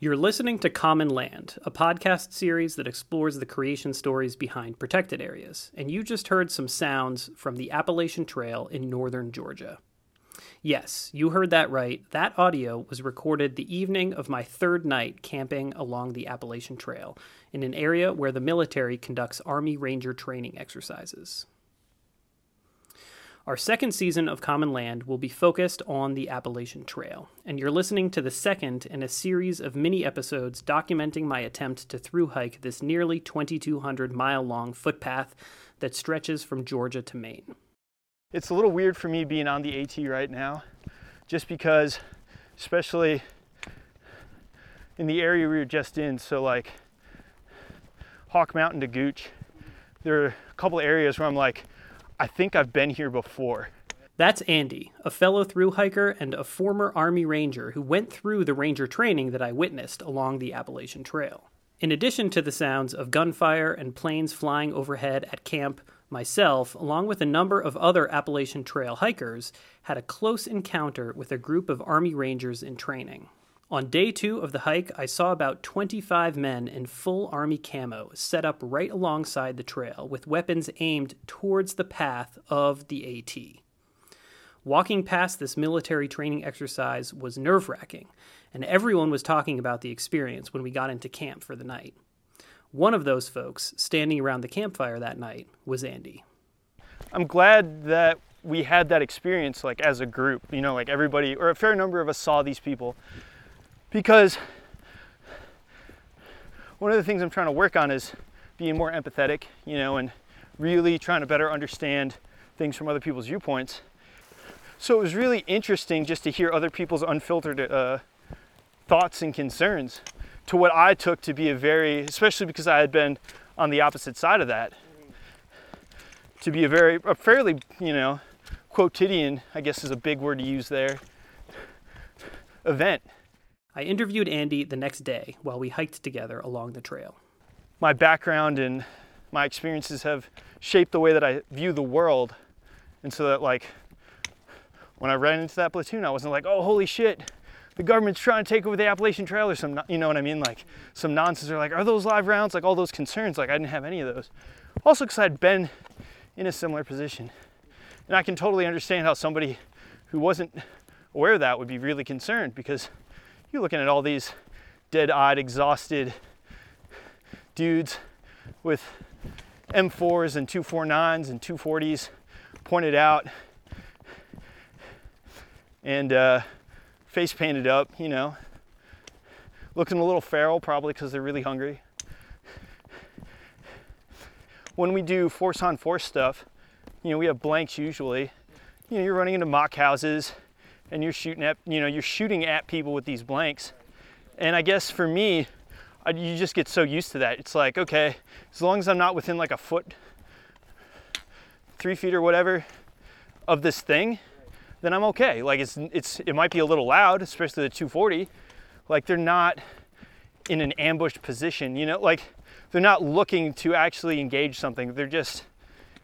You're listening to Common Land, a podcast series that explores the creation stories behind protected areas, and you just heard some sounds from the Appalachian Trail in northern Georgia. Yes, you heard that right. That audio was recorded the evening of my third night camping along the Appalachian Trail, in an area where the military conducts Army Ranger training exercises. Our second season of Common Land will be focused on the Appalachian Trail, and you're listening to the second in a series of mini episodes documenting my attempt to through hike this nearly 2,200 mile long footpath that stretches from Georgia to Maine. It's a little weird for me being on the AT right now, just because, especially in the area we were just in, so like Hawk Mountain to Gooch, there are a couple areas where I'm like, I think I've been here before. That's Andy, a fellow through hiker and a former Army Ranger who went through the Ranger training that I witnessed along the Appalachian Trail. In addition to the sounds of gunfire and planes flying overhead at camp, myself, along with a number of other Appalachian Trail hikers, had a close encounter with a group of Army Rangers in training. On day two of the hike, I saw about 25 men in full Army camo set up right alongside the trail with weapons aimed towards the path of the AT. Walking past this military training exercise was nerve wracking, and everyone was talking about the experience when we got into camp for the night. One of those folks standing around the campfire that night was Andy. I'm glad that we had that experience like as a group, you know, like everybody or a fair number of us saw these people because one of the things I'm trying to work on is being more empathetic, you know, and really trying to better understand things from other people's viewpoints. So it was really interesting just to hear other people's unfiltered uh, thoughts and concerns to what I took to be a very, especially because I had been on the opposite side of that, to be a very, a fairly, you know, quotidian, I guess is a big word to use there, event. I interviewed Andy the next day while we hiked together along the trail. My background and my experiences have shaped the way that I view the world. And so that, like, when I ran into that platoon, I wasn't like, oh, holy shit, the government's trying to take over the Appalachian Trail or some, you know what I mean? Like, some nonsense. Or like, are those live rounds? Like, all those concerns. Like, I didn't have any of those. Also, because I'd been in a similar position. And I can totally understand how somebody who wasn't aware of that would be really concerned because you're looking at all these dead-eyed, exhausted dudes with M4s and 249s and 240s pointed out and uh, face painted up, you know, looking a little feral probably because they're really hungry. When we do force on force stuff, you know, we have blanks usually. You know, you're running into mock houses, and you're shooting at you know you're shooting at people with these blanks. And i guess for me I, you just get so used to that. It's like okay as long as i'm not within like a foot three feet or whatever of this thing then i'm okay. Like it's it's it might be a little loud especially the 240 like they're not in an ambushed position you know like they're not looking to actually engage something. They're just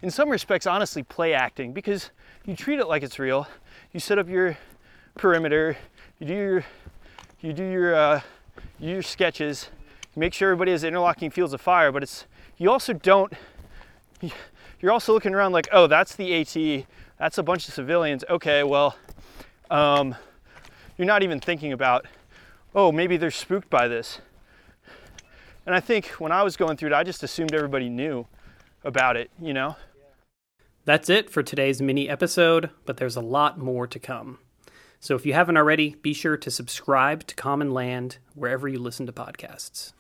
in some respects honestly play acting because you treat it like it's real. You set up your perimeter. You do your you do your uh, your sketches. Make sure everybody has interlocking fields of fire, but it's you also don't. You're also looking around like, oh, that's the AT. That's a bunch of civilians. Okay, well, um, you're not even thinking about, oh, maybe they're spooked by this. And I think when I was going through it, I just assumed everybody knew about it, you know? That's it for today's mini episode, but there's a lot more to come. So if you haven't already, be sure to subscribe to Common Land wherever you listen to podcasts.